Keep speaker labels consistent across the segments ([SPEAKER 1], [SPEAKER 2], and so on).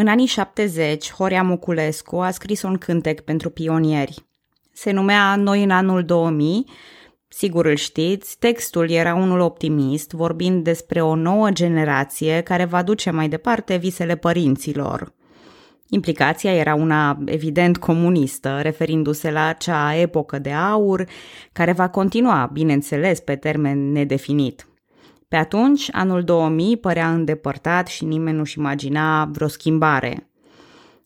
[SPEAKER 1] În anii 70, Horia Muculescu a scris un cântec pentru pionieri. Se numea Noi în anul 2000, sigur îl știți, textul era unul optimist, vorbind despre o nouă generație care va duce mai departe visele părinților. Implicația era una evident comunistă, referindu-se la acea epocă de aur, care va continua, bineînțeles, pe termen nedefinit. Pe atunci, anul 2000 părea îndepărtat și nimeni nu-și imagina vreo schimbare.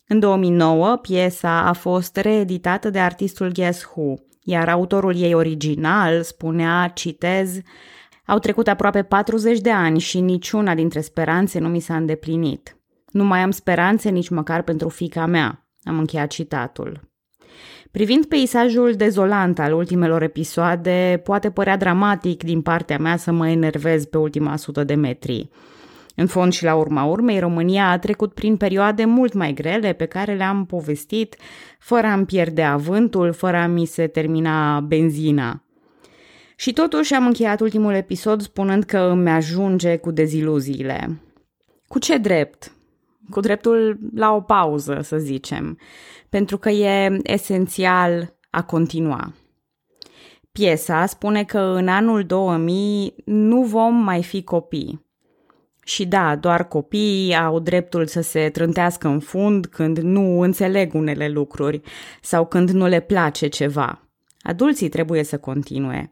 [SPEAKER 1] În 2009, piesa a fost reeditată de artistul Guess Who, iar autorul ei original spunea, citez, Au trecut aproape 40 de ani și niciuna dintre speranțe nu mi s-a îndeplinit. Nu mai am speranțe nici măcar pentru fica mea. Am încheiat citatul. Privind peisajul dezolant al ultimelor episoade, poate părea dramatic din partea mea să mă enervez pe ultima sută de metri. În fond și la urma urmei, România a trecut prin perioade mult mai grele pe care le-am povestit fără a-mi pierde avântul, fără a mi se termina benzina. Și totuși am încheiat ultimul episod spunând că îmi ajunge cu deziluziile. Cu ce drept? Cu dreptul la o pauză, să zicem, pentru că e esențial a continua. Piesa spune că în anul 2000 nu vom mai fi copii. Și da, doar copiii au dreptul să se trântească în fund când nu înțeleg unele lucruri sau când nu le place ceva. Adulții trebuie să continue.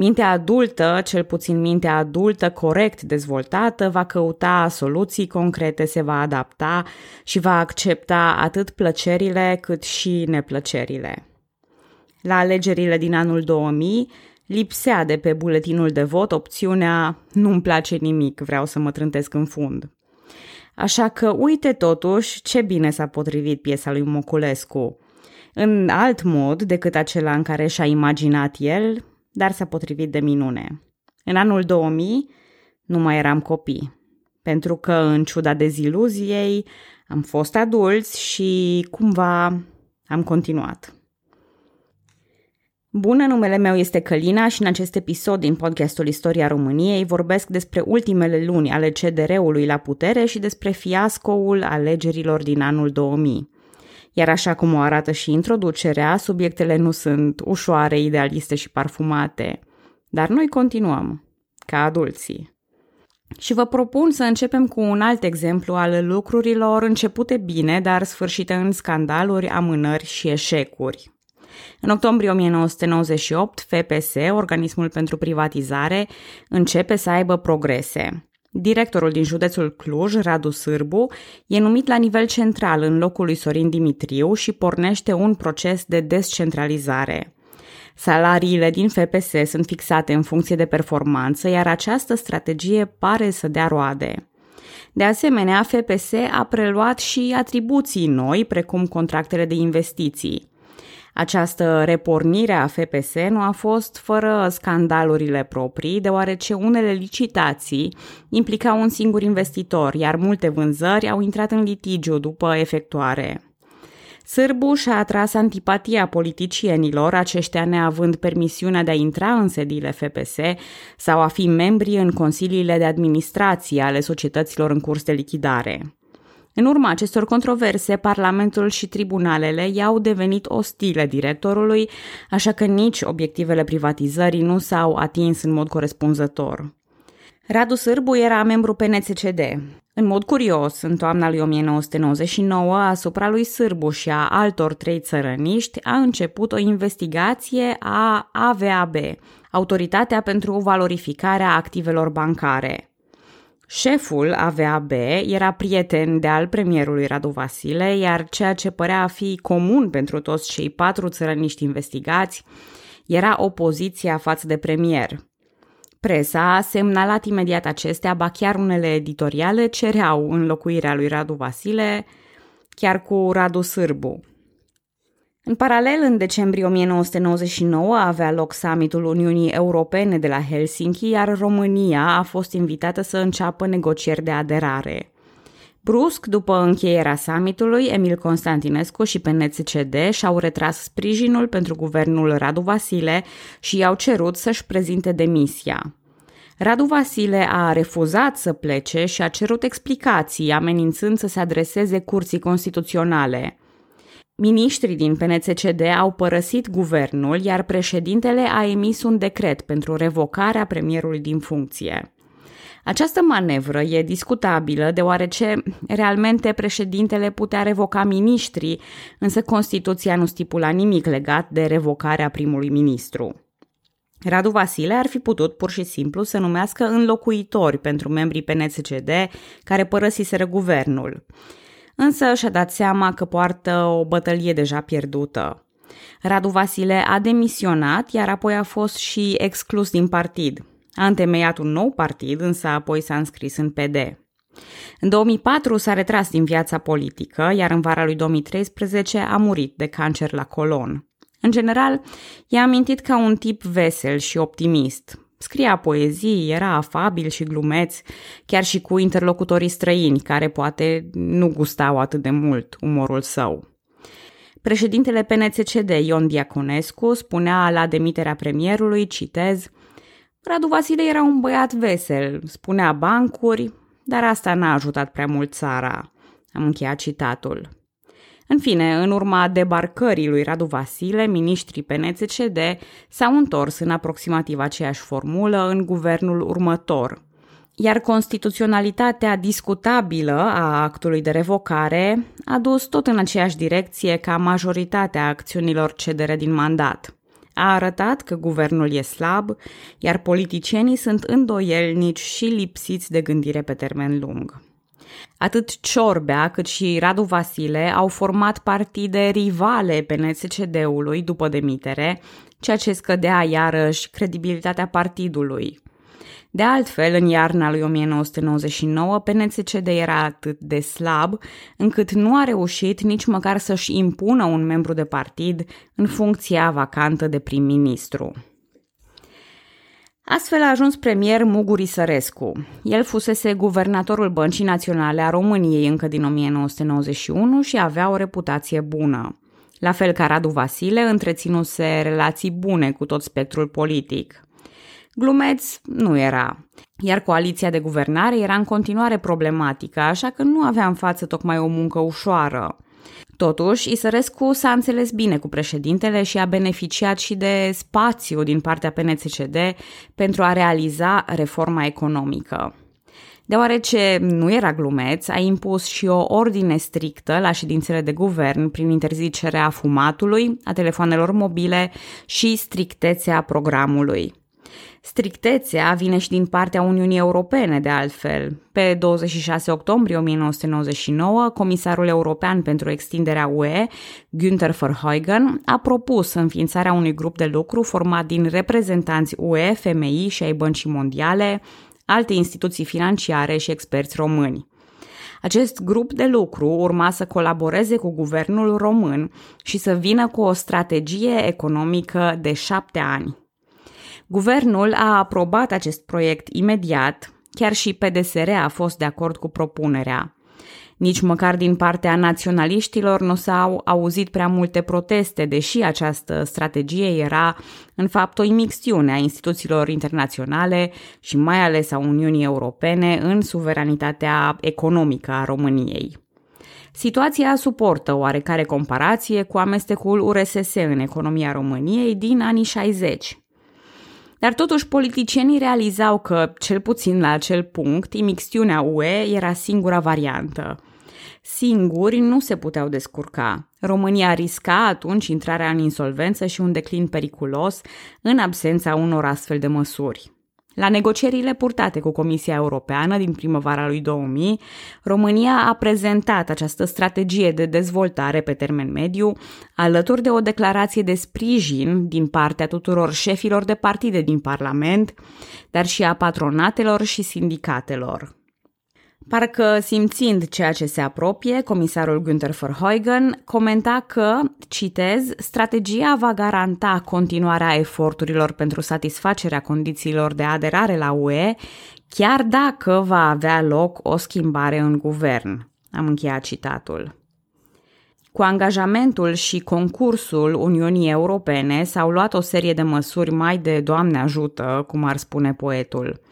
[SPEAKER 1] Mintea adultă, cel puțin mintea adultă corect dezvoltată, va căuta soluții concrete, se va adapta și va accepta atât plăcerile cât și neplăcerile. La alegerile din anul 2000, lipsea de pe buletinul de vot opțiunea nu-mi place nimic, vreau să mă trântesc în fund. Așa că uite totuși ce bine s-a potrivit piesa lui Moculescu. În alt mod decât acela în care și-a imaginat el, dar s-a potrivit de minune. În anul 2000 nu mai eram copii, pentru că, în ciuda deziluziei, am fost adulți și, cumva, am continuat. Bună, numele meu este Călina și în acest episod din podcastul Istoria României vorbesc despre ultimele luni ale CDR-ului la putere și despre fiascoul alegerilor din anul 2000. Iar așa cum o arată și introducerea, subiectele nu sunt ușoare, idealiste și parfumate. Dar noi continuăm, ca adulții. Și vă propun să începem cu un alt exemplu al lucrurilor începute bine, dar sfârșite în scandaluri, amânări și eșecuri. În octombrie 1998, FPS, organismul pentru privatizare, începe să aibă progrese. Directorul din județul Cluj, Radu Sârbu, e numit la nivel central în locul lui Sorin Dimitriu și pornește un proces de descentralizare. Salariile din FPS sunt fixate în funcție de performanță, iar această strategie pare să dea roade. De asemenea, FPS a preluat și atribuții noi, precum contractele de investiții. Această repornire a FPS nu a fost fără scandalurile proprii, deoarece unele licitații implicau un singur investitor, iar multe vânzări au intrat în litigiu după efectuare. Sârbu și-a atras antipatia politicienilor, aceștia neavând permisiunea de a intra în sediile FPS sau a fi membri în consiliile de administrație ale societăților în curs de lichidare. În urma acestor controverse, Parlamentul și tribunalele i-au devenit ostile directorului, așa că nici obiectivele privatizării nu s-au atins în mod corespunzător. Radu Sârbu era membru PNCCD. În mod curios, în toamna lui 1999, asupra lui Sârbu și a altor trei țărăniști a început o investigație a AVAB, Autoritatea pentru Valorificarea Activelor Bancare. Șeful AVAB era prieten de al premierului Radu Vasile, iar ceea ce părea a fi comun pentru toți cei patru țărăniști investigați era opoziția față de premier. Presa a semnalat imediat acestea, ba chiar unele editoriale cereau înlocuirea lui Radu Vasile, chiar cu Radu Sârbu, în paralel, în decembrie 1999 avea loc summitul Uniunii Europene de la Helsinki, iar România a fost invitată să înceapă negocieri de aderare. Brusc, după încheierea summitului, Emil Constantinescu și PNCCD și-au retras sprijinul pentru guvernul Radu Vasile și i-au cerut să-și prezinte demisia. Radu Vasile a refuzat să plece și a cerut explicații, amenințând să se adreseze curții constituționale. Ministrii din PNCCD au părăsit guvernul, iar președintele a emis un decret pentru revocarea premierului din funcție. Această manevră e discutabilă deoarece realmente președintele putea revoca miniștrii, însă Constituția nu stipula nimic legat de revocarea primului ministru. Radu Vasile ar fi putut pur și simplu să numească înlocuitori pentru membrii PNCCD care părăsiseră guvernul. Însă și-a dat seama că poartă o bătălie deja pierdută. Radu Vasile a demisionat, iar apoi a fost și exclus din partid. A întemeiat un nou partid, însă apoi s-a înscris în PD. În 2004 s-a retras din viața politică, iar în vara lui 2013 a murit de cancer la colon. În general, i-a amintit ca un tip vesel și optimist. Scria poezii, era afabil și glumeț, chiar și cu interlocutorii străini, care poate nu gustau atât de mult umorul său. Președintele PNCCD, Ion Diaconescu, spunea la demiterea premierului, citez, Radu Vasile era un băiat vesel, spunea bancuri, dar asta n-a ajutat prea mult țara. Am încheiat citatul. În fine, în urma debarcării lui Radu Vasile, ministrii PNCCD s-au întors în aproximativ aceeași formulă în guvernul următor. Iar constituționalitatea discutabilă a actului de revocare a dus tot în aceeași direcție ca majoritatea acțiunilor cedere din mandat. A arătat că guvernul e slab, iar politicienii sunt îndoielnici și lipsiți de gândire pe termen lung. Atât Ciorbea cât și Radu Vasile au format partide rivale PNSCD-ului după demitere, ceea ce scădea iarăși credibilitatea partidului. De altfel, în iarna lui 1999, PNCCD era atât de slab încât nu a reușit nici măcar să-și impună un membru de partid în funcția vacantă de prim-ministru. Astfel a ajuns premier Muguri Sărescu. El fusese guvernatorul Băncii Naționale a României încă din 1991 și avea o reputație bună. La fel ca Radu Vasile, întreținuse relații bune cu tot spectrul politic. Glumeț nu era, iar coaliția de guvernare era în continuare problematică, așa că nu avea în față tocmai o muncă ușoară. Totuși, Isărescu s-a înțeles bine cu președintele și a beneficiat și de spațiu din partea PNCCD pentru a realiza reforma economică. Deoarece nu era glumeț, a impus și o ordine strictă la ședințele de guvern prin interzicerea fumatului, a telefonelor mobile și strictețea programului. Strictețea vine și din partea Uniunii Europene, de altfel. Pe 26 octombrie 1999, Comisarul European pentru extinderea UE, Günther Verheugen, a propus înființarea unui grup de lucru format din reprezentanți UE, FMI și ai Băncii Mondiale, alte instituții financiare și experți români. Acest grup de lucru urma să colaboreze cu guvernul român și să vină cu o strategie economică de șapte ani. Guvernul a aprobat acest proiect imediat, chiar și PDSR a fost de acord cu propunerea. Nici măcar din partea naționaliștilor nu s-au auzit prea multe proteste, deși această strategie era, în fapt, o imixtiune a instituțiilor internaționale și mai ales a Uniunii Europene în suveranitatea economică a României. Situația suportă oarecare comparație cu amestecul URSS în economia României din anii 60. Dar totuși politicienii realizau că, cel puțin la acel punct, imixtiunea UE era singura variantă. Singuri nu se puteau descurca. România risca atunci intrarea în insolvență și un declin periculos în absența unor astfel de măsuri. La negocierile purtate cu Comisia Europeană din primăvara lui 2000, România a prezentat această strategie de dezvoltare pe termen mediu, alături de o declarație de sprijin din partea tuturor șefilor de partide din Parlament, dar și a patronatelor și sindicatelor. Parcă simțind ceea ce se apropie, comisarul Günther Verheugen comenta că, citez, strategia va garanta continuarea eforturilor pentru satisfacerea condițiilor de aderare la UE, chiar dacă va avea loc o schimbare în guvern. Am încheiat citatul. Cu angajamentul și concursul Uniunii Europene s-au luat o serie de măsuri mai de Doamne ajută, cum ar spune poetul –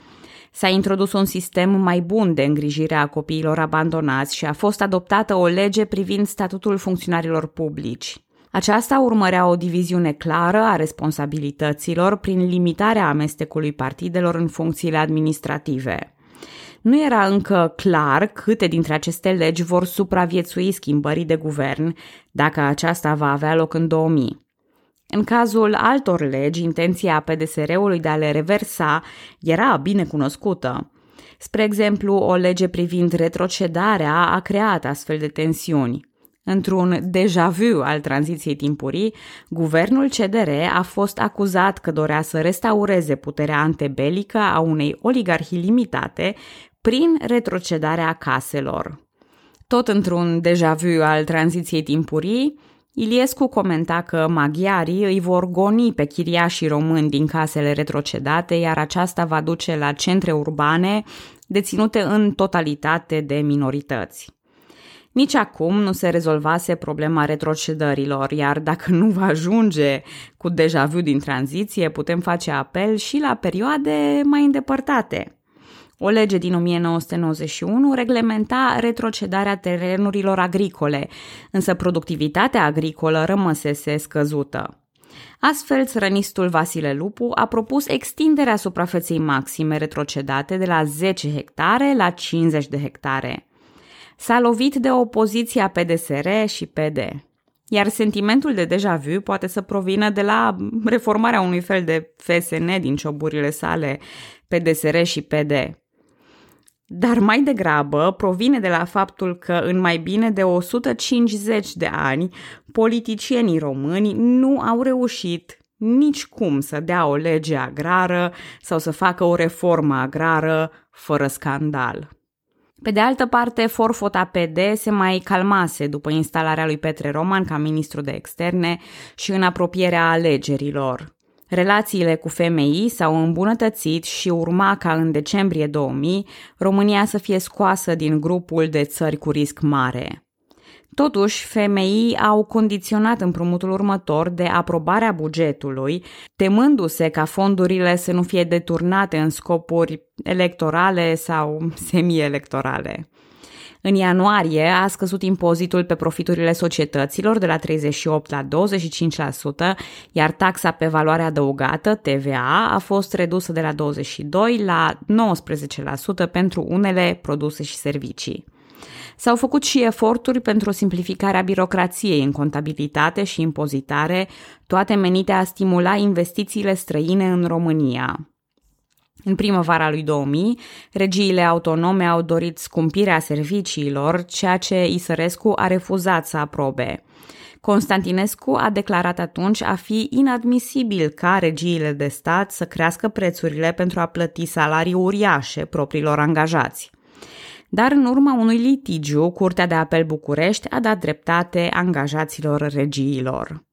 [SPEAKER 1] S-a introdus un sistem mai bun de îngrijire a copiilor abandonați și a fost adoptată o lege privind statutul funcționarilor publici. Aceasta urmărea o diviziune clară a responsabilităților prin limitarea amestecului partidelor în funcțiile administrative. Nu era încă clar câte dintre aceste legi vor supraviețui schimbării de guvern, dacă aceasta va avea loc în 2000. În cazul altor legi, intenția PDSR-ului de a le reversa era bine cunoscută. Spre exemplu, o lege privind retrocedarea a creat astfel de tensiuni. Într-un deja vu al tranziției timpurii, guvernul CDR a fost acuzat că dorea să restaureze puterea antebelică a unei oligarhii limitate prin retrocedarea caselor. Tot într-un deja vu al tranziției timpurii, Iliescu comenta că maghiarii îi vor goni pe chiriașii români din casele retrocedate, iar aceasta va duce la centre urbane deținute în totalitate de minorități. Nici acum nu se rezolvase problema retrocedărilor, iar dacă nu va ajunge cu deja vu din tranziție, putem face apel și la perioade mai îndepărtate – o lege din 1991 reglementa retrocedarea terenurilor agricole, însă productivitatea agricolă rămăsese scăzută. Astfel, țărănistul Vasile Lupu a propus extinderea suprafeței maxime retrocedate de la 10 hectare la 50 de hectare. S-a lovit de opoziția PDSR și PD. Iar sentimentul de deja vu poate să provină de la reformarea unui fel de FSN din cioburile sale PDSR și PD dar mai degrabă provine de la faptul că în mai bine de 150 de ani politicienii români nu au reușit nici cum să dea o lege agrară sau să facă o reformă agrară fără scandal. Pe de altă parte, Forfota PD se mai calmase după instalarea lui Petre Roman ca ministru de externe și în apropierea alegerilor. Relațiile cu FMI s-au îmbunătățit și urma ca în decembrie 2000 România să fie scoasă din grupul de țări cu risc mare. Totuși, FMI au condiționat împrumutul următor de aprobarea bugetului, temându-se ca fondurile să nu fie deturnate în scopuri electorale sau semi-electorale. În ianuarie a scăzut impozitul pe profiturile societăților de la 38 la 25%, iar taxa pe valoare adăugată, TVA, a fost redusă de la 22 la 19% pentru unele produse și servicii. S-au făcut și eforturi pentru simplificarea birocrației în contabilitate și impozitare, toate menite a stimula investițiile străine în România. În primăvara lui 2000, regiile autonome au dorit scumpirea serviciilor, ceea ce Isărescu a refuzat să aprobe. Constantinescu a declarat atunci a fi inadmisibil ca regiile de stat să crească prețurile pentru a plăti salarii uriașe propriilor angajați. Dar în urma unui litigiu, Curtea de Apel București a dat dreptate angajaților regiilor.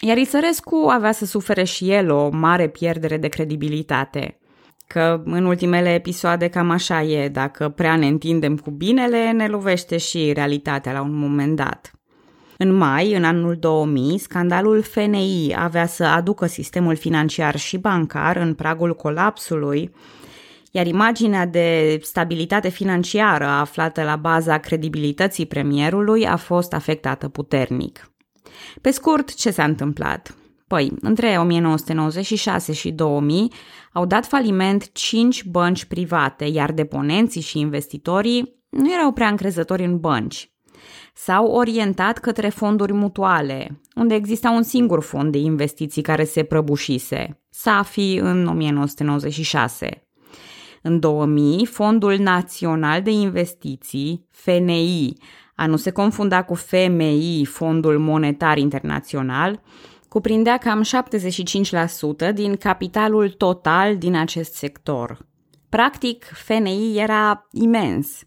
[SPEAKER 1] Iar Isărescu avea să sufere și el o mare pierdere de credibilitate – că în ultimele episoade cam așa e, dacă prea ne întindem cu binele, ne lovește și realitatea la un moment dat. În mai, în anul 2000, scandalul FNI avea să aducă sistemul financiar și bancar în pragul colapsului, iar imaginea de stabilitate financiară aflată la baza credibilității premierului a fost afectată puternic. Pe scurt, ce s-a întâmplat? Păi, între 1996 și 2000 au dat faliment 5 bănci private, iar deponenții și investitorii nu erau prea încrezători în bănci. S-au orientat către fonduri mutuale, unde exista un singur fond de investiții care se prăbușise, SAFI în 1996. În 2000, Fondul Național de Investiții, FNI, a nu se confunda cu FMI, Fondul Monetar Internațional, cuprindea cam 75% din capitalul total din acest sector. Practic, FNI era imens.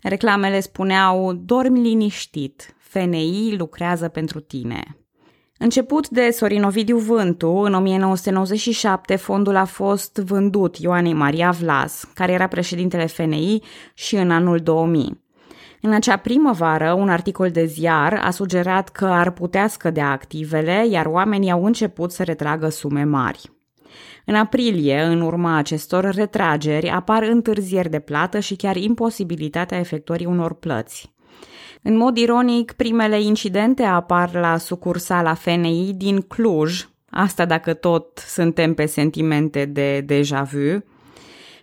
[SPEAKER 1] Reclamele spuneau, dormi liniștit, FNI lucrează pentru tine. Început de Sorin Ovidiu Vântu, în 1997 fondul a fost vândut Ioanei Maria Vlas, care era președintele FNI și în anul 2000. În acea primăvară, un articol de ziar a sugerat că ar putea scădea activele, iar oamenii au început să retragă sume mari. În aprilie, în urma acestor retrageri, apar întârzieri de plată și chiar imposibilitatea efectuării unor plăți. În mod ironic, primele incidente apar la sucursala FNI din Cluj, asta dacă tot suntem pe sentimente de deja vu.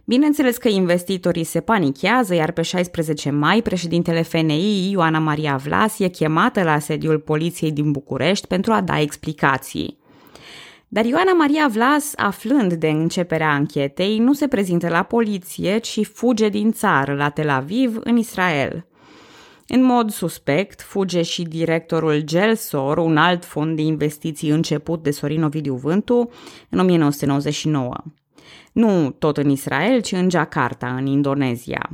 [SPEAKER 1] Bineînțeles că investitorii se panichează, iar pe 16 mai președintele FNI, Ioana Maria Vlas, e chemată la sediul poliției din București pentru a da explicații. Dar Ioana Maria Vlas, aflând de începerea anchetei, nu se prezintă la poliție, ci fuge din țară, la Tel Aviv, în Israel. În mod suspect, fuge și directorul Gelsor, un alt fond de investiții început de Sorin Ovidiu Vântu, în 1999. Nu tot în Israel, ci în Jakarta, în Indonezia.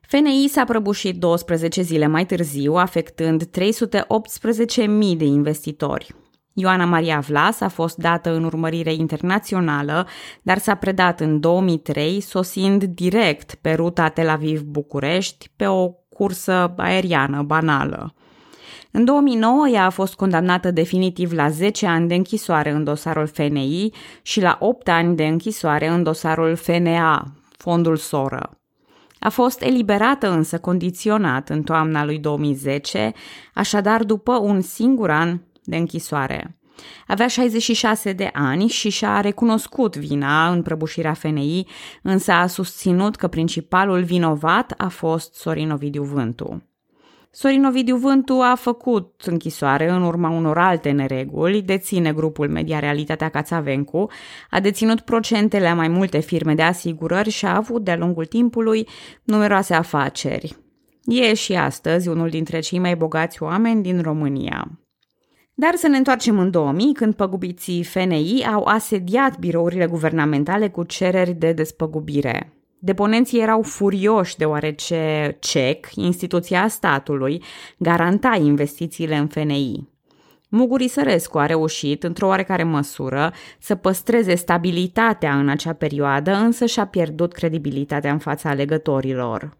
[SPEAKER 1] FNI s-a prăbușit 12 zile mai târziu, afectând 318.000 de investitori. Ioana Maria Vlas a fost dată în urmărire internațională, dar s-a predat în 2003, sosind direct pe ruta Tel Aviv-București pe o cursă aeriană banală. În 2009, ea a fost condamnată definitiv la 10 ani de închisoare în dosarul FNI și la 8 ani de închisoare în dosarul FNA, fondul soră. A fost eliberată însă condiționat în toamna lui 2010, așadar după un singur an de închisoare. Avea 66 de ani și și-a recunoscut vina în prăbușirea FNI, însă a susținut că principalul vinovat a fost Sorin Ovidiu Vântu. Sorin Ovidiu Vântu a făcut închisoare în urma unor alte nereguli, deține grupul Media Realitatea Cațavencu, a deținut procentele a mai multe firme de asigurări și a avut de-a lungul timpului numeroase afaceri. E și astăzi unul dintre cei mai bogați oameni din România. Dar să ne întoarcem în 2000, când păgubiții FNI au asediat birourile guvernamentale cu cereri de despăgubire. Deponenții erau furioși deoarece CEC, instituția statului, garanta investițiile în FNI. Muguri Sărescu a reușit, într-o oarecare măsură, să păstreze stabilitatea în acea perioadă, însă și-a pierdut credibilitatea în fața alegătorilor.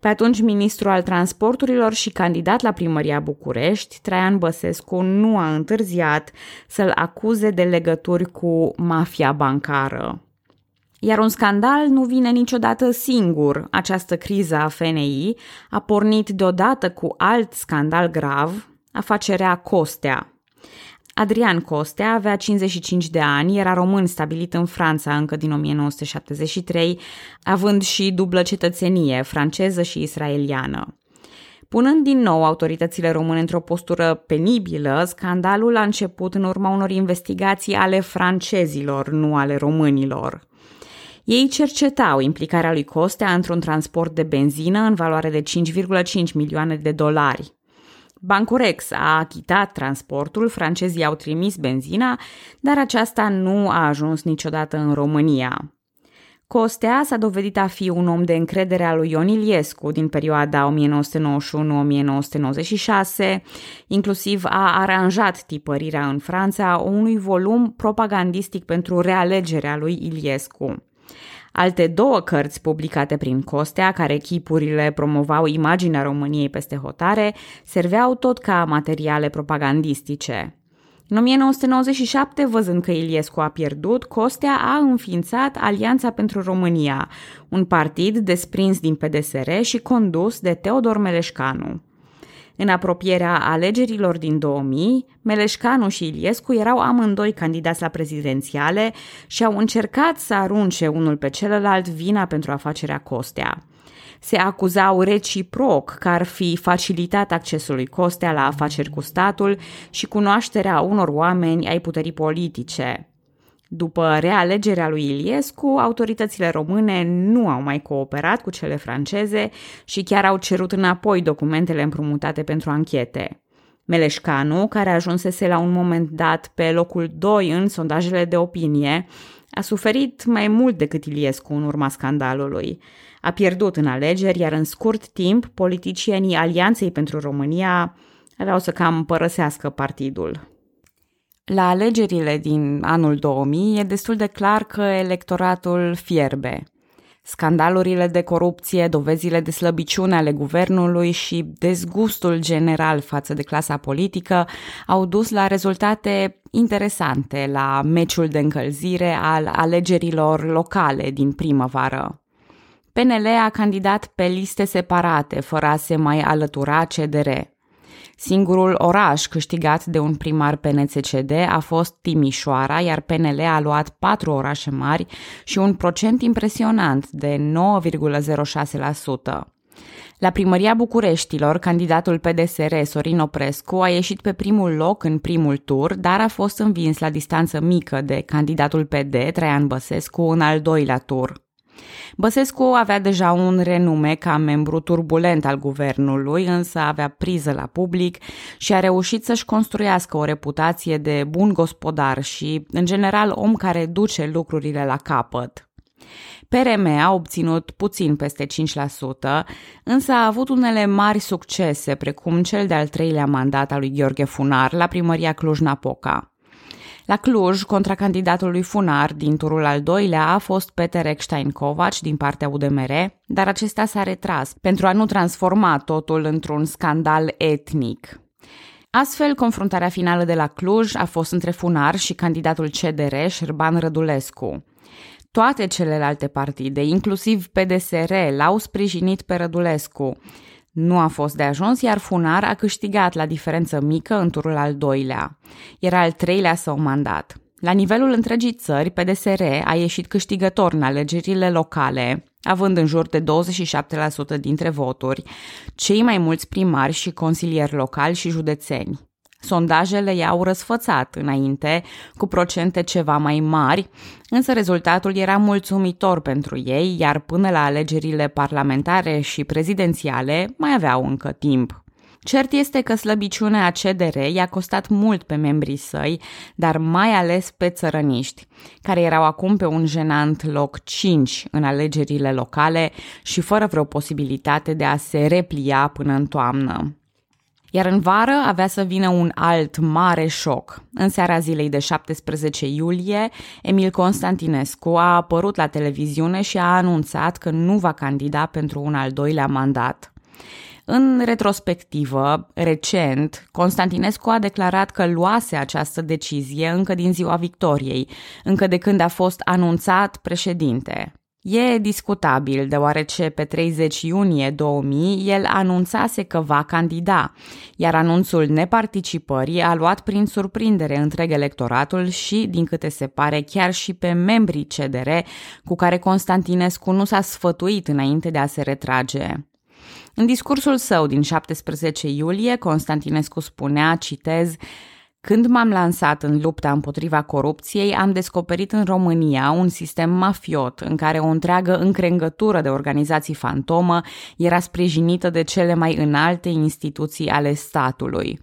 [SPEAKER 1] Pe atunci, ministru al transporturilor și candidat la primăria București, Traian Băsescu nu a întârziat să-l acuze de legături cu mafia bancară. Iar un scandal nu vine niciodată singur. Această criză a FNI a pornit deodată cu alt scandal grav, afacerea Costea. Adrian Costea avea 55 de ani, era român stabilit în Franța încă din 1973, având și dublă cetățenie, franceză și israeliană. Punând din nou autoritățile române într-o postură penibilă, scandalul a început în urma unor investigații ale francezilor, nu ale românilor. Ei cercetau implicarea lui Costea într-un transport de benzină în valoare de 5,5 milioane de dolari. Bancurex a achitat transportul, francezii au trimis benzina, dar aceasta nu a ajuns niciodată în România. Costea s-a dovedit a fi un om de încredere al lui Ion Iliescu din perioada 1991-1996, inclusiv a aranjat tipărirea în Franța unui volum propagandistic pentru realegerea lui Iliescu. Alte două cărți publicate prin Costea, care echipurile promovau imaginea României peste hotare, serveau tot ca materiale propagandistice. În 1997, văzând că Iliescu a pierdut, Costea a înființat Alianța pentru România, un partid desprins din PDSR și condus de Teodor Meleșcanu. În apropierea alegerilor din 2000, Meleșcanu și Iliescu erau amândoi candidați la prezidențiale și au încercat să arunce unul pe celălalt vina pentru afacerea Costea. Se acuzau reciproc că ar fi facilitat accesul lui Costea la afaceri cu statul și cunoașterea unor oameni ai puterii politice. După realegerea lui Iliescu, autoritățile române nu au mai cooperat cu cele franceze și chiar au cerut înapoi documentele împrumutate pentru anchete. Meleșcanu, care ajunsese la un moment dat pe locul 2 în sondajele de opinie, a suferit mai mult decât Iliescu în urma scandalului. A pierdut în alegeri, iar în scurt timp, politicienii Alianței pentru România aveau să cam părăsească partidul. La alegerile din anul 2000 e destul de clar că electoratul fierbe. Scandalurile de corupție, dovezile de slăbiciune ale guvernului și dezgustul general față de clasa politică au dus la rezultate interesante la meciul de încălzire al alegerilor locale din primăvară. PNL a candidat pe liste separate, fără a se mai alătura CDR. Singurul oraș câștigat de un primar PNCCD a fost Timișoara, iar PNL a luat patru orașe mari și un procent impresionant de 9,06%. La primăria Bucureștilor, candidatul PDSR Sorin Oprescu a ieșit pe primul loc în primul tur, dar a fost învins la distanță mică de candidatul PD, Traian Băsescu, în al doilea tur. Băsescu avea deja un renume ca membru turbulent al guvernului, însă avea priză la public și a reușit să-și construiască o reputație de bun gospodar și, în general, om care duce lucrurile la capăt. PRM a obținut puțin peste 5%, însă a avut unele mari succese, precum cel de-al treilea mandat al lui Gheorghe Funar la primăria Cluj-Napoca. La Cluj, contra candidatului Funar din turul al doilea a fost Peter Eckstein Kovac din partea UDMR, dar acesta s-a retras pentru a nu transforma totul într-un scandal etnic. Astfel, confruntarea finală de la Cluj a fost între Funar și candidatul CDR, Șerban Rădulescu. Toate celelalte partide, inclusiv PDSR, l-au sprijinit pe Rădulescu. Nu a fost de ajuns, iar Funar a câștigat la diferență mică în turul al doilea. Era al treilea său mandat. La nivelul întregii țări, PDSR a ieșit câștigător în alegerile locale, având în jur de 27% dintre voturi, cei mai mulți primari și consilieri locali și județeni. Sondajele i-au răsfățat înainte, cu procente ceva mai mari, însă rezultatul era mulțumitor pentru ei, iar până la alegerile parlamentare și prezidențiale mai aveau încă timp. Cert este că slăbiciunea CDR i-a costat mult pe membrii săi, dar mai ales pe țărăniști, care erau acum pe un jenant loc 5 în alegerile locale și fără vreo posibilitate de a se replia până în toamnă. Iar în vară avea să vină un alt mare șoc. În seara zilei de 17 iulie, Emil Constantinescu a apărut la televiziune și a anunțat că nu va candida pentru un al doilea mandat. În retrospectivă, recent, Constantinescu a declarat că luase această decizie încă din ziua victoriei, încă de când a fost anunțat președinte. E discutabil, deoarece pe 30 iunie 2000 el anunțase că va candida, iar anunțul neparticipării a luat prin surprindere întreg electoratul și, din câte se pare, chiar și pe membrii CDR, cu care Constantinescu nu s-a sfătuit înainte de a se retrage. În discursul său din 17 iulie, Constantinescu spunea, citez, când m-am lansat în lupta împotriva corupției, am descoperit în România un sistem mafiot în care o întreagă încrengătură de organizații fantomă era sprijinită de cele mai înalte instituții ale statului.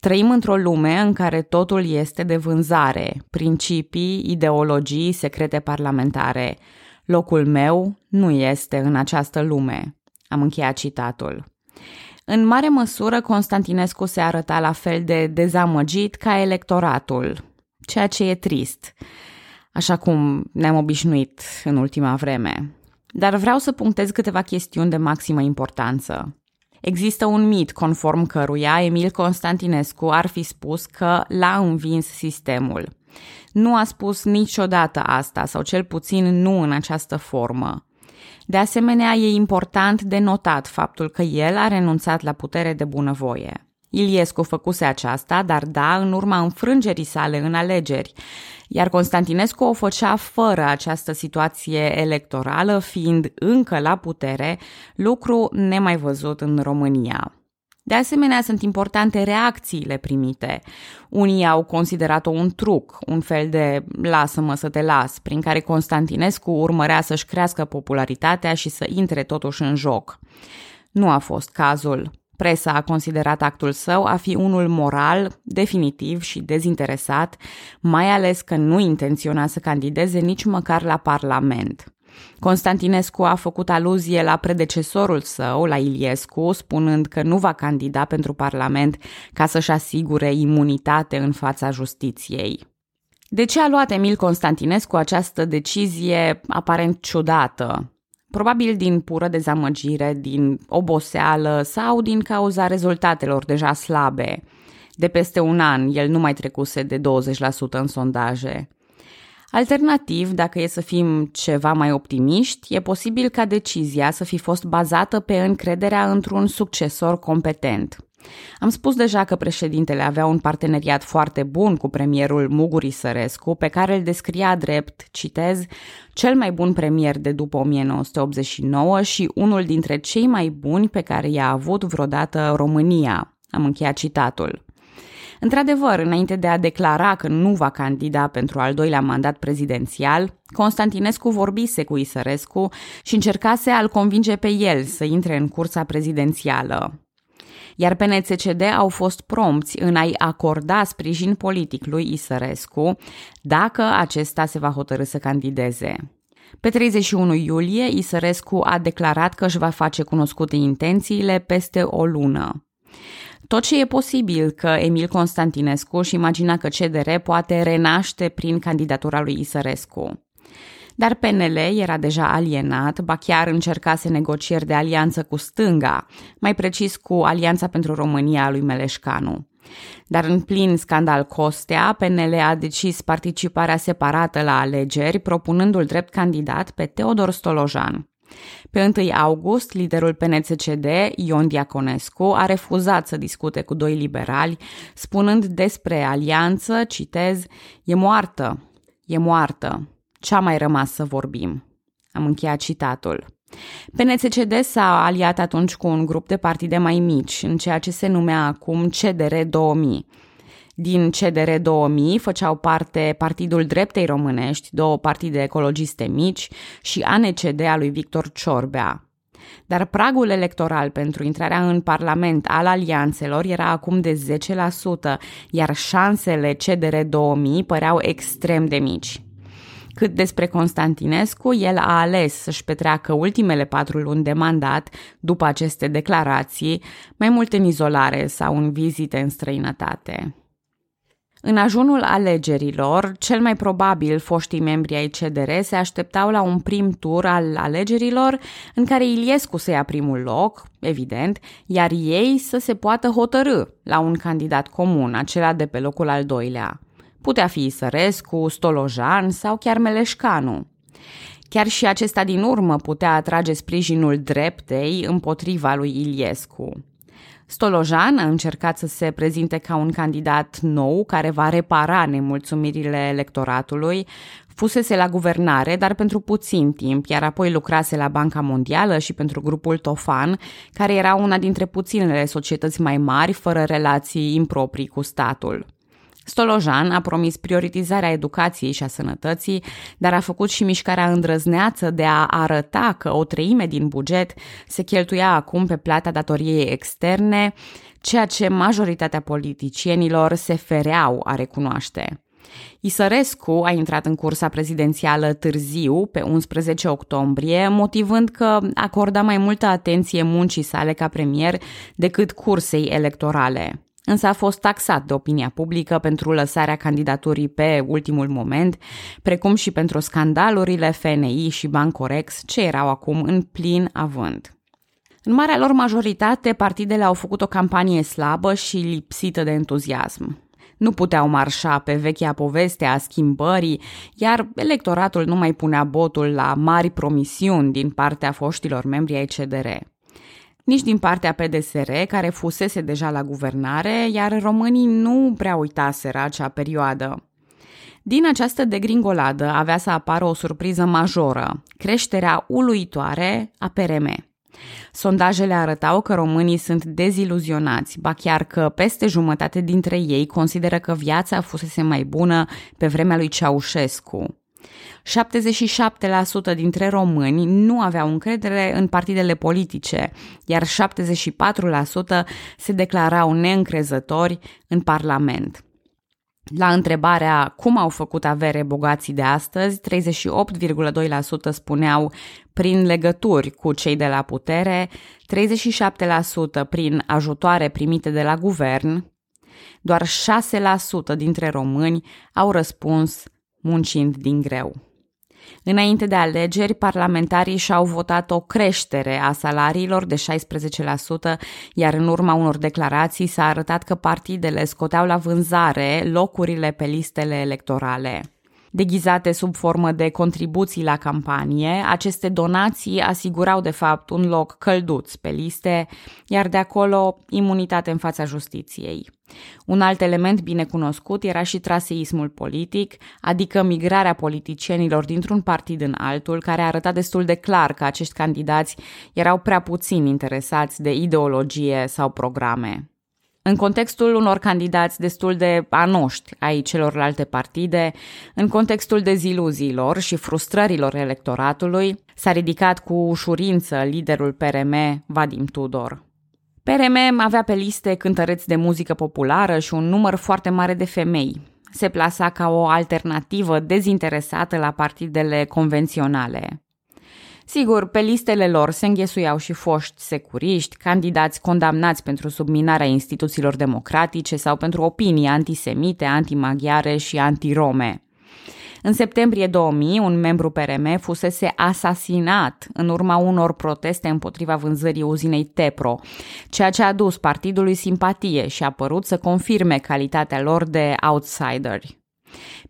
[SPEAKER 1] Trăim într-o lume în care totul este de vânzare, principii, ideologii, secrete parlamentare. Locul meu nu este în această lume. Am încheiat citatul. În mare măsură, Constantinescu se arăta la fel de dezamăgit ca electoratul, ceea ce e trist, așa cum ne-am obișnuit în ultima vreme. Dar vreau să punctez câteva chestiuni de maximă importanță. Există un mit conform căruia Emil Constantinescu ar fi spus că l-a învins sistemul. Nu a spus niciodată asta, sau cel puțin nu în această formă. De asemenea, e important de notat faptul că el a renunțat la putere de bunăvoie. Iliescu făcuse aceasta, dar da, în urma înfrângerii sale în alegeri, iar Constantinescu o făcea fără această situație electorală, fiind încă la putere, lucru nemai văzut în România. De asemenea, sunt importante reacțiile primite. Unii au considerat-o un truc, un fel de lasă-mă să te las, prin care Constantinescu urmărea să-și crească popularitatea și să intre totuși în joc. Nu a fost cazul. Presa a considerat actul său a fi unul moral, definitiv și dezinteresat, mai ales că nu intenționa să candideze nici măcar la Parlament. Constantinescu a făcut aluzie la predecesorul său, la Iliescu, spunând că nu va candida pentru Parlament ca să-și asigure imunitate în fața justiției. De ce a luat Emil Constantinescu această decizie aparent ciudată? probabil din pură dezamăgire, din oboseală sau din cauza rezultatelor deja slabe. De peste un an, el nu mai trecuse de 20% în sondaje. Alternativ, dacă e să fim ceva mai optimiști, e posibil ca decizia să fi fost bazată pe încrederea într-un succesor competent. Am spus deja că președintele avea un parteneriat foarte bun cu premierul Muguri Sărescu, pe care îl descria drept, citez, cel mai bun premier de după 1989 și unul dintre cei mai buni pe care i-a avut vreodată România. Am încheiat citatul. Într-adevăr, înainte de a declara că nu va candida pentru al doilea mandat prezidențial, Constantinescu vorbise cu Isărescu și încercase a-l convinge pe el să intre în cursa prezidențială. Iar PNCCD au fost prompți în a-i acorda sprijin politic lui Isărescu dacă acesta se va hotărâ să candideze. Pe 31 iulie, Isărescu a declarat că își va face cunoscute intențiile peste o lună. Tot ce e posibil că Emil Constantinescu și imagina că CDR poate renaște prin candidatura lui Isărescu. Dar PNL era deja alienat, ba chiar încercase negocieri de alianță cu stânga, mai precis cu Alianța pentru România a lui Meleșcanu. Dar în plin scandal Costea, PNL a decis participarea separată la alegeri, propunându-l drept candidat pe Teodor Stolojan. Pe 1 august, liderul PNCCD, Ion Diaconescu, a refuzat să discute cu doi liberali, spunând despre alianță, citez, e moartă, e moartă, ce-a mai rămas să vorbim? Am încheiat citatul. PNCCD s-a aliat atunci cu un grup de partide mai mici, în ceea ce se numea acum CDR 2000, din CDR 2000 făceau parte Partidul Dreptei Românești, două partide ecologiste mici, și ANCD a lui Victor Ciorbea. Dar pragul electoral pentru intrarea în Parlament al alianțelor era acum de 10%, iar șansele CDR 2000 păreau extrem de mici. Cât despre Constantinescu, el a ales să-și petreacă ultimele patru luni de mandat după aceste declarații, mai mult în izolare sau în vizite în străinătate. În ajunul alegerilor, cel mai probabil foștii membri ai CDR se așteptau la un prim tur al alegerilor în care Iliescu să ia primul loc, evident, iar ei să se poată hotărâ la un candidat comun, acela de pe locul al doilea. Putea fi Sărescu, Stolojan sau chiar Meleșcanu. Chiar și acesta din urmă putea atrage sprijinul dreptei împotriva lui Iliescu. Stolojan a încercat să se prezinte ca un candidat nou care va repara nemulțumirile electoratului, fusese la guvernare, dar pentru puțin timp, iar apoi lucrase la Banca Mondială și pentru grupul Tofan, care era una dintre puținele societăți mai mari fără relații improprii cu statul. Stolojan a promis prioritizarea educației și a sănătății, dar a făcut și mișcarea îndrăzneață de a arăta că o treime din buget se cheltuia acum pe plata datoriei externe, ceea ce majoritatea politicienilor se fereau a recunoaște. Isărescu a intrat în cursa prezidențială târziu, pe 11 octombrie, motivând că acorda mai multă atenție muncii sale ca premier decât cursei electorale însă a fost taxat de opinia publică pentru lăsarea candidaturii pe ultimul moment, precum și pentru scandalurile FNI și Bancorex, ce erau acum în plin avânt. În marea lor majoritate, partidele au făcut o campanie slabă și lipsită de entuziasm. Nu puteau marșa pe vechea poveste a schimbării, iar electoratul nu mai punea botul la mari promisiuni din partea foștilor membri ai CDR nici din partea PDSR, care fusese deja la guvernare, iar românii nu prea uitaseră acea perioadă. Din această degringoladă avea să apară o surpriză majoră, creșterea uluitoare a PRM. Sondajele arătau că românii sunt deziluzionați, ba chiar că peste jumătate dintre ei consideră că viața fusese mai bună pe vremea lui Ceaușescu. 77% dintre români nu aveau încredere în partidele politice, iar 74% se declarau neîncrezători în Parlament. La întrebarea cum au făcut avere bogații de astăzi, 38,2% spuneau prin legături cu cei de la putere, 37% prin ajutoare primite de la guvern, doar 6% dintre români au răspuns muncind din greu. Înainte de alegeri, parlamentarii și-au votat o creștere a salariilor de 16%, iar în urma unor declarații s-a arătat că partidele scoteau la vânzare locurile pe listele electorale. Deghizate sub formă de contribuții la campanie, aceste donații asigurau de fapt un loc călduț pe liste, iar de acolo imunitate în fața justiției. Un alt element bine cunoscut era și traseismul politic, adică migrarea politicienilor dintr-un partid în altul, care arăta destul de clar că acești candidați erau prea puțin interesați de ideologie sau programe. În contextul unor candidați destul de anoști ai celorlalte partide, în contextul deziluziilor și frustrărilor electoratului, s-a ridicat cu ușurință liderul PRM, Vadim Tudor. PRM avea pe liste cântăreți de muzică populară și un număr foarte mare de femei. Se plasa ca o alternativă dezinteresată la partidele convenționale. Sigur, pe listele lor se înghesuiau și foști securiști, candidați condamnați pentru subminarea instituțiilor democratice sau pentru opinii antisemite, antimaghiare și antirome. În septembrie 2000, un membru PRM fusese asasinat în urma unor proteste împotriva vânzării uzinei Tepro, ceea ce a dus partidului simpatie și a părut să confirme calitatea lor de outsideri.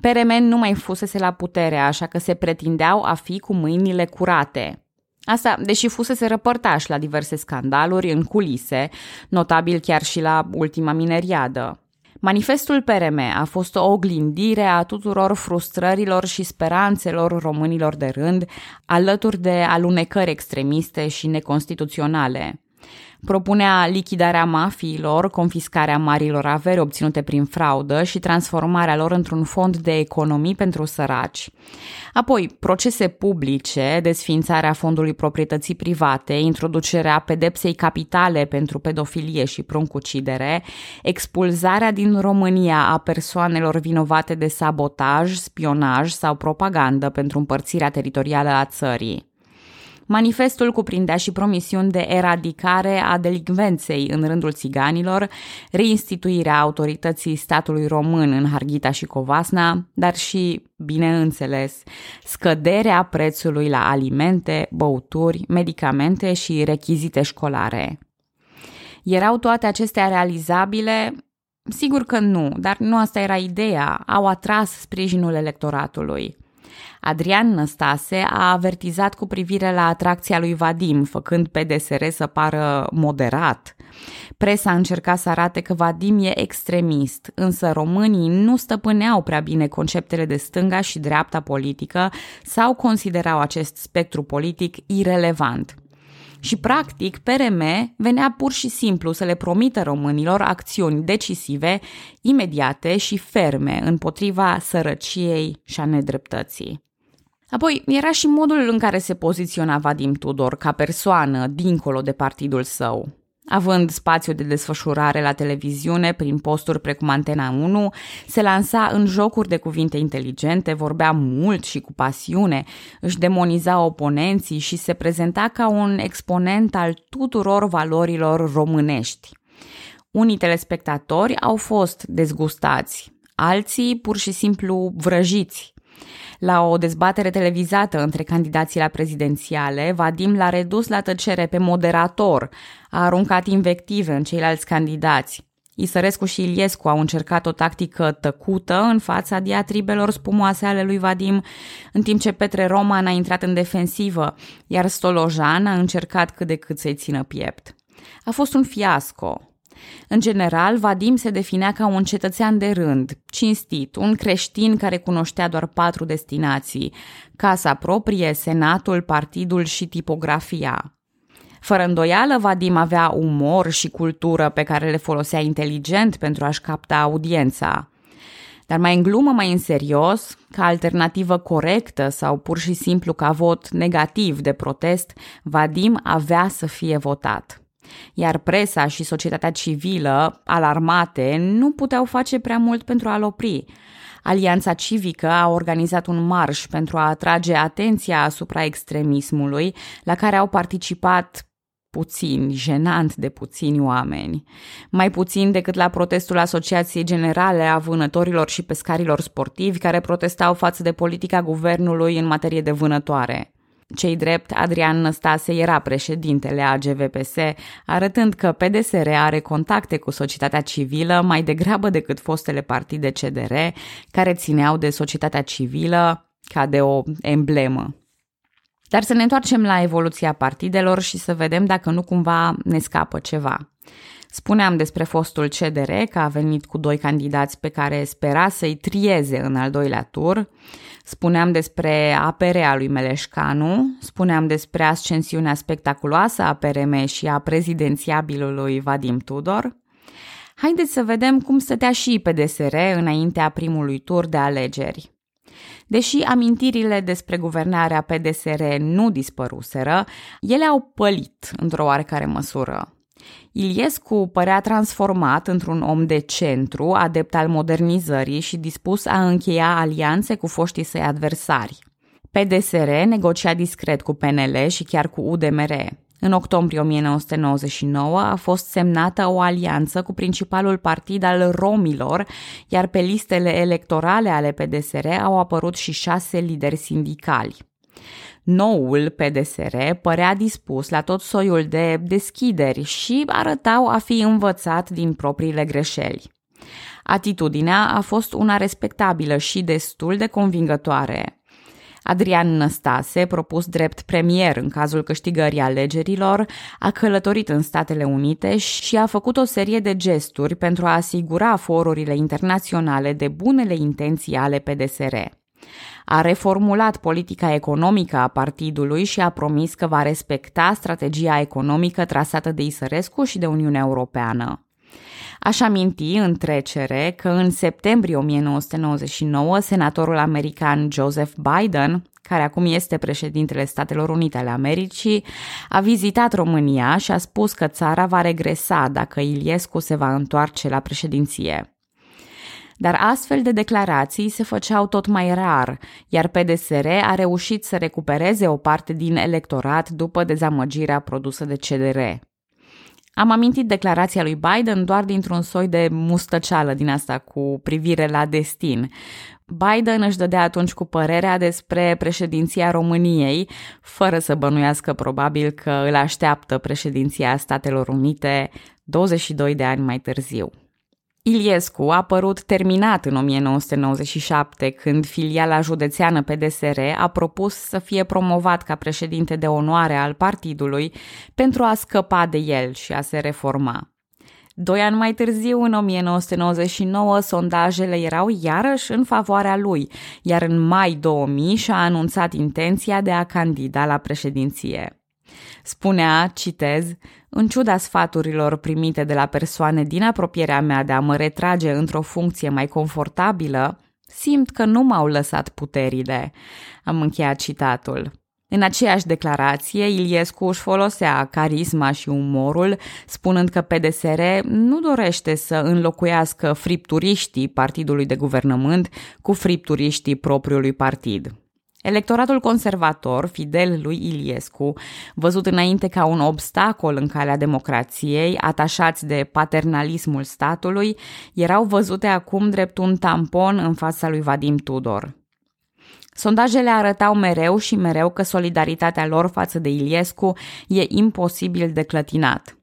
[SPEAKER 1] PRM nu mai fusese la putere, așa că se pretindeau a fi cu mâinile curate. Asta, deși fusese răpărtaș la diverse scandaluri în culise, notabil chiar și la ultima mineriadă. Manifestul PRM a fost o oglindire a tuturor frustrărilor și speranțelor românilor de rând, alături de alunecări extremiste și neconstituționale. Propunea lichidarea mafiilor, confiscarea marilor averi obținute prin fraudă și transformarea lor într-un fond de economii pentru săraci. Apoi, procese publice, desfințarea fondului proprietății private, introducerea pedepsei capitale pentru pedofilie și pruncucidere, expulzarea din România a persoanelor vinovate de sabotaj, spionaj sau propagandă pentru împărțirea teritorială a țării. Manifestul cuprindea și promisiuni de eradicare a delicvenței în rândul țiganilor, reinstituirea autorității statului român în Harghita și Covasna, dar și, bineînțeles, scăderea prețului la alimente, băuturi, medicamente și rechizite școlare. Erau toate acestea realizabile? Sigur că nu, dar nu asta era ideea. Au atras sprijinul electoratului. Adrian Năstase a avertizat cu privire la atracția lui Vadim, făcând PDSR să pară moderat. Presa a încercat să arate că Vadim e extremist, însă românii nu stăpâneau prea bine conceptele de stânga și dreapta politică sau considerau acest spectru politic irelevant. Și, practic, PRM venea pur și simplu să le promită românilor acțiuni decisive, imediate și ferme împotriva sărăciei și a nedreptății. Apoi, era și modul în care se poziționa Vadim Tudor ca persoană dincolo de partidul său. Având spațiu de desfășurare la televiziune prin posturi precum Antena 1, se lansa în jocuri de cuvinte inteligente, vorbea mult și cu pasiune, își demoniza oponenții și se prezenta ca un exponent al tuturor valorilor românești. Unii telespectatori au fost dezgustați, alții pur și simplu vrăjiți. La o dezbatere televizată între candidații la prezidențiale, Vadim l-a redus la tăcere pe moderator, a aruncat invective în ceilalți candidați. Isărescu și Iliescu au încercat o tactică tăcută în fața diatribelor spumoase ale lui Vadim, în timp ce Petre Roman a intrat în defensivă, iar Stolojan a încercat cât de cât să-i țină piept. A fost un fiasco, în general, Vadim se definea ca un cetățean de rând, cinstit, un creștin care cunoștea doar patru destinații, casa proprie, senatul, partidul și tipografia. Fără îndoială, Vadim avea umor și cultură pe care le folosea inteligent pentru a-și capta audiența. Dar mai în glumă, mai în serios, ca alternativă corectă sau pur și simplu ca vot negativ de protest, Vadim avea să fie votat iar presa și societatea civilă, alarmate, nu puteau face prea mult pentru a-l opri. Alianța Civică a organizat un marș pentru a atrage atenția asupra extremismului, la care au participat puțini, jenant de puțini oameni. Mai puțin decât la protestul Asociației Generale a Vânătorilor și Pescarilor Sportivi, care protestau față de politica guvernului în materie de vânătoare. Cei drept, Adrian Năstase era președintele AGVPS, arătând că PDSR are contacte cu societatea civilă mai degrabă decât fostele partide CDR, care țineau de societatea civilă ca de o emblemă. Dar să ne întoarcem la evoluția partidelor și să vedem dacă nu cumva ne scapă ceva. Spuneam despre fostul CDR că a venit cu doi candidați pe care spera să-i trieze în al doilea tur. Spuneam despre APR-a lui Meleșcanu, spuneam despre ascensiunea spectaculoasă a PRM și a prezidențiabilului Vadim Tudor. Haideți să vedem cum stătea și PDSR înaintea primului tur de alegeri. Deși amintirile despre guvernarea PDSR nu dispăruseră, ele au pălit într-o oarecare măsură. Iliescu părea transformat într-un om de centru, adept al modernizării și dispus a încheia alianțe cu foștii săi adversari. PDSR negocia discret cu PNL și chiar cu UDMR. În octombrie 1999 a fost semnată o alianță cu principalul partid al romilor, iar pe listele electorale ale PDSR au apărut și șase lideri sindicali. Noul PDSR părea dispus la tot soiul de deschideri și arătau a fi învățat din propriile greșeli. Atitudinea a fost una respectabilă și destul de convingătoare. Adrian Năstase, propus drept premier în cazul câștigării alegerilor, a călătorit în Statele Unite și a făcut o serie de gesturi pentru a asigura forurile internaționale de bunele intenții ale PDSR. A reformulat politica economică a partidului și a promis că va respecta strategia economică trasată de Isărescu și de Uniunea Europeană. Aș aminti în trecere că în septembrie 1999 senatorul american Joseph Biden, care acum este președintele Statelor Unite ale Americii, a vizitat România și a spus că țara va regresa dacă Iliescu se va întoarce la președinție. Dar astfel de declarații se făceau tot mai rar, iar PDSR a reușit să recupereze o parte din electorat după dezamăgirea produsă de CDR. Am amintit declarația lui Biden doar dintr-un soi de mustăceală din asta cu privire la destin. Biden își dădea atunci cu părerea despre președinția României, fără să bănuiască probabil că îl așteaptă președinția Statelor Unite 22 de ani mai târziu. Iliescu a apărut terminat în 1997, când filiala județeană PDSR a propus să fie promovat ca președinte de onoare al partidului pentru a scăpa de el și a se reforma. Doi ani mai târziu, în 1999, sondajele erau iarăși în favoarea lui, iar în mai 2000 și-a anunțat intenția de a candida la președinție. Spunea, citez, în ciuda sfaturilor primite de la persoane din apropierea mea de a mă retrage într-o funcție mai confortabilă, simt că nu m-au lăsat puterile. Am încheiat citatul. În aceeași declarație, Iliescu își folosea carisma și umorul, spunând că PDSR nu dorește să înlocuiască fripturiștii partidului de guvernământ cu fripturiștii propriului partid. Electoratul conservator, fidel lui Iliescu, văzut înainte ca un obstacol în calea democrației, atașați de paternalismul statului, erau văzute acum drept un tampon în fața lui Vadim Tudor. Sondajele arătau mereu și mereu că solidaritatea lor față de Iliescu e imposibil de clătinat.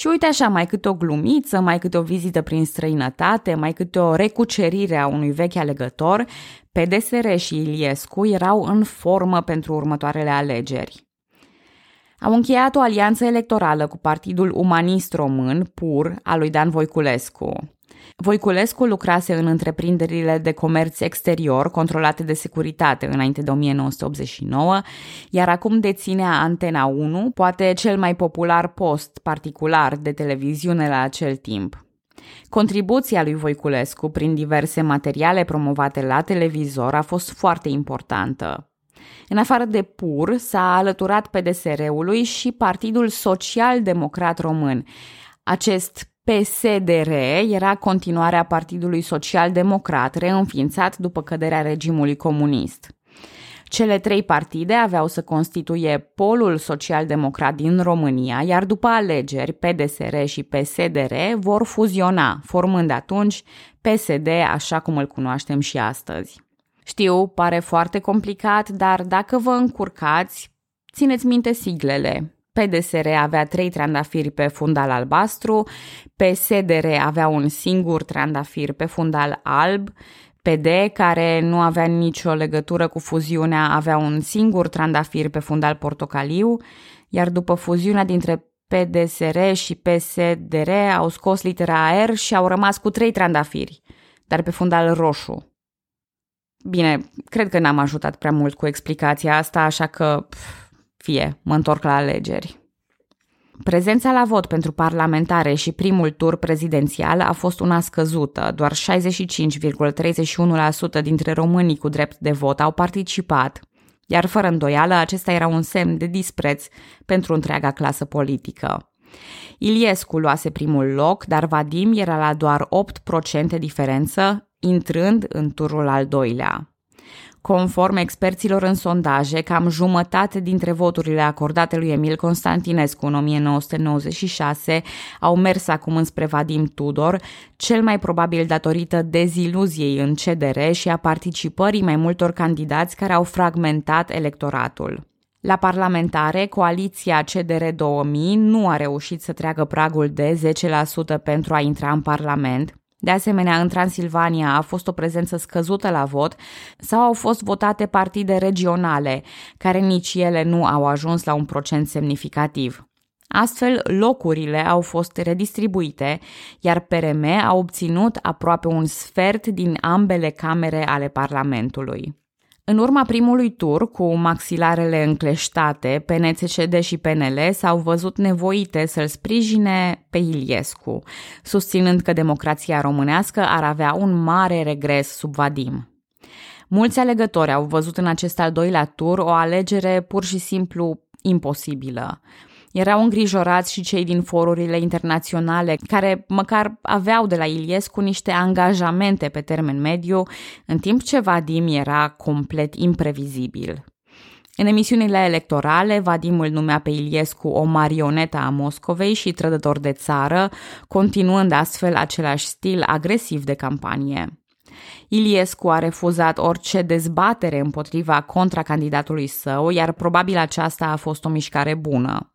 [SPEAKER 1] Și uite așa, mai câte o glumiță, mai câte o vizită prin străinătate, mai câte o recucerire a unui vechi alegător, PDSR și Iliescu erau în formă pentru următoarele alegeri. Au încheiat o alianță electorală cu Partidul Umanist Român, PUR, al lui Dan Voiculescu. Voiculescu lucrase în întreprinderile de comerț exterior controlate de securitate înainte de 1989, iar acum deținea Antena 1, poate cel mai popular post particular de televiziune la acel timp. Contribuția lui Voiculescu prin diverse materiale promovate la televizor a fost foarte importantă. În afară de PUR, s-a alăturat PDSR-ului și Partidul Social Democrat Român. Acest PSDR era continuarea Partidului Social Democrat, reînființat după căderea regimului comunist. Cele trei partide aveau să constituie polul social-democrat din România, iar după alegeri, PDSR și PSDR vor fuziona, formând atunci PSD așa cum îl cunoaștem și astăzi. Știu, pare foarte complicat, dar dacă vă încurcați, țineți minte siglele. PDSR avea trei trandafiri pe fundal albastru, PSDR avea un singur trandafir pe fundal alb, PD, care nu avea nicio legătură cu fuziunea, avea un singur trandafir pe fundal portocaliu, iar după fuziunea dintre PDSR și PSDR au scos litera R și au rămas cu trei trandafiri, dar pe fundal roșu. Bine, cred că n-am ajutat prea mult cu explicația asta, așa că pf, fie, mă întorc la alegeri. Prezența la vot pentru parlamentare și primul tur prezidențial a fost una scăzută, doar 65,31% dintre românii cu drept de vot au participat, iar fără îndoială acesta era un semn de dispreț pentru întreaga clasă politică. Iliescu luase primul loc, dar Vadim era la doar 8% diferență, intrând în turul al doilea. Conform experților în sondaje, cam jumătate dintre voturile acordate lui Emil Constantinescu în 1996 au mers acum înspre Vadim Tudor, cel mai probabil datorită deziluziei în CDR și a participării mai multor candidați care au fragmentat electoratul. La parlamentare, coaliția CDR 2000 nu a reușit să treacă pragul de 10% pentru a intra în Parlament, de asemenea, în Transilvania a fost o prezență scăzută la vot sau au fost votate partide regionale, care nici ele nu au ajuns la un procent semnificativ. Astfel, locurile au fost redistribuite, iar PRM a obținut aproape un sfert din ambele camere ale Parlamentului. În urma primului tur, cu maxilarele încleștate, PNCCD și PNL s-au văzut nevoite să-l sprijine pe Iliescu, susținând că democrația românească ar avea un mare regres sub Vadim. Mulți alegători au văzut în acest al doilea tur o alegere pur și simplu imposibilă. Erau îngrijorați și cei din forurile internaționale, care măcar aveau de la Iliescu niște angajamente pe termen mediu, în timp ce Vadim era complet imprevizibil. În emisiunile electorale, Vadim îl numea pe Iliescu o marionetă a Moscovei și trădător de țară, continuând astfel același stil agresiv de campanie. Iliescu a refuzat orice dezbatere împotriva contracandidatului său, iar probabil aceasta a fost o mișcare bună.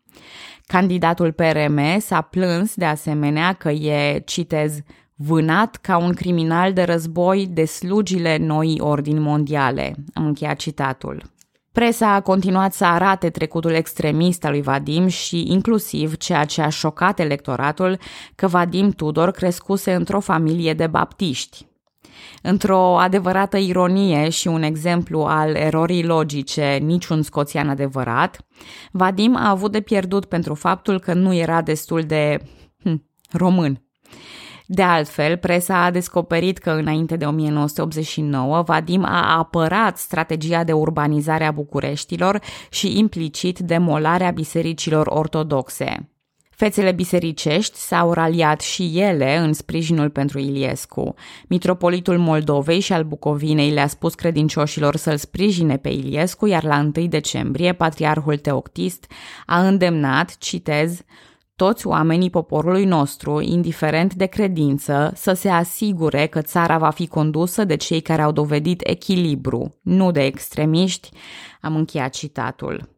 [SPEAKER 1] Candidatul PRM s-a plâns de asemenea că e, citez, vânat ca un criminal de război de slugile noii ordini mondiale. Am încheiat citatul. Presa a continuat să arate trecutul extremist al lui Vadim și inclusiv ceea ce a șocat electoratul că Vadim Tudor crescuse într-o familie de baptiști. Într-o adevărată ironie și un exemplu al erorii logice, niciun scoțian adevărat, Vadim a avut de pierdut pentru faptul că nu era destul de hm, român. De altfel, presa a descoperit că înainte de 1989, Vadim a apărat strategia de urbanizare a Bucureștilor și implicit demolarea bisericilor ortodoxe. Fețele bisericești s-au raliat și ele în sprijinul pentru Iliescu. Mitropolitul Moldovei și al Bucovinei le-a spus credincioșilor să-l sprijine pe Iliescu, iar la 1 decembrie patriarhul Teoctist a îndemnat, citez, toți oamenii poporului nostru, indiferent de credință, să se asigure că țara va fi condusă de cei care au dovedit echilibru, nu de extremiști, am încheiat citatul.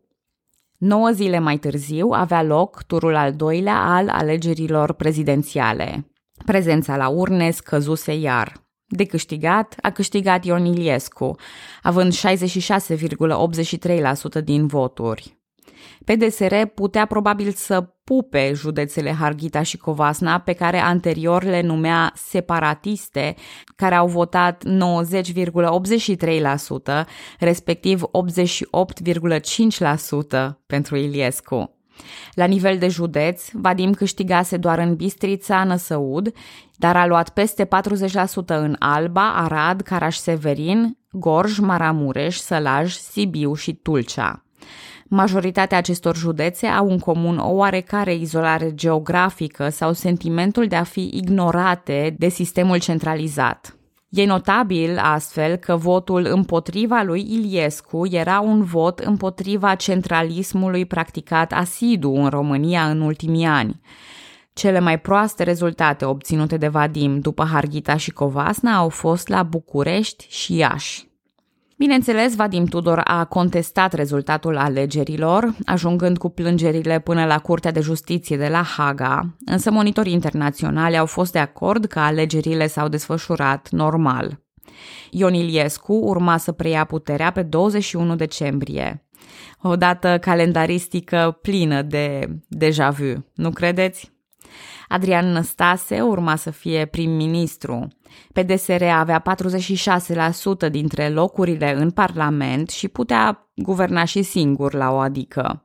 [SPEAKER 1] Nouă zile mai târziu avea loc turul al doilea al alegerilor prezidențiale. Prezența la urne scăzuse iar. De câștigat, a câștigat Ion Iliescu, având 66,83% din voturi. PDSR putea probabil să pupe județele Harghita și Covasna, pe care anterior le numea separatiste, care au votat 90,83%, respectiv 88,5% pentru Iliescu. La nivel de județ, Vadim câștigase doar în Bistrița, Năsăud, dar a luat peste 40% în Alba, Arad, Caraș-Severin, Gorj, Maramureș, Sălaj, Sibiu și Tulcea. Majoritatea acestor județe au în comun o oarecare izolare geografică sau sentimentul de a fi ignorate de sistemul centralizat. E notabil astfel că votul împotriva lui Iliescu era un vot împotriva centralismului practicat asidu în România în ultimii ani. Cele mai proaste rezultate obținute de Vadim după Harghita și Covasna au fost la București și Iași. Bineînțeles, Vadim Tudor a contestat rezultatul alegerilor, ajungând cu plângerile până la Curtea de Justiție de la Haga, însă monitorii internaționali au fost de acord că alegerile s-au desfășurat normal. Ion Iliescu urma să preia puterea pe 21 decembrie. O dată calendaristică plină de deja vu, nu credeți? Adrian Năstase urma să fie prim-ministru. PDSR avea 46% dintre locurile în Parlament și putea guverna și singur la o adică.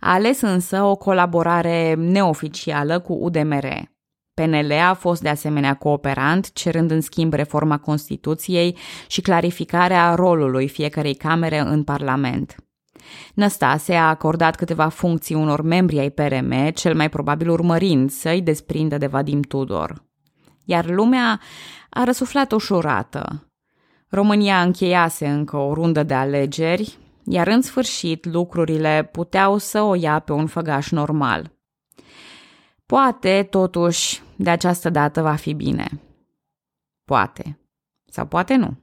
[SPEAKER 1] A ales însă o colaborare neoficială cu UDMR. PNL a fost de asemenea cooperant, cerând în schimb reforma Constituției și clarificarea rolului fiecarei camere în Parlament. Năstase a acordat câteva funcții unor membri ai PRM, cel mai probabil urmărind să-i desprindă de Vadim Tudor. Iar lumea a răsuflat ușurată. România încheiase încă o rundă de alegeri, iar în sfârșit lucrurile puteau să o ia pe un făgaș normal. Poate, totuși, de această dată va fi bine. Poate. Sau poate nu.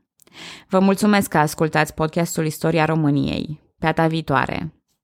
[SPEAKER 1] Vă mulțumesc că ascultați podcastul Istoria României. Pe data viitoare!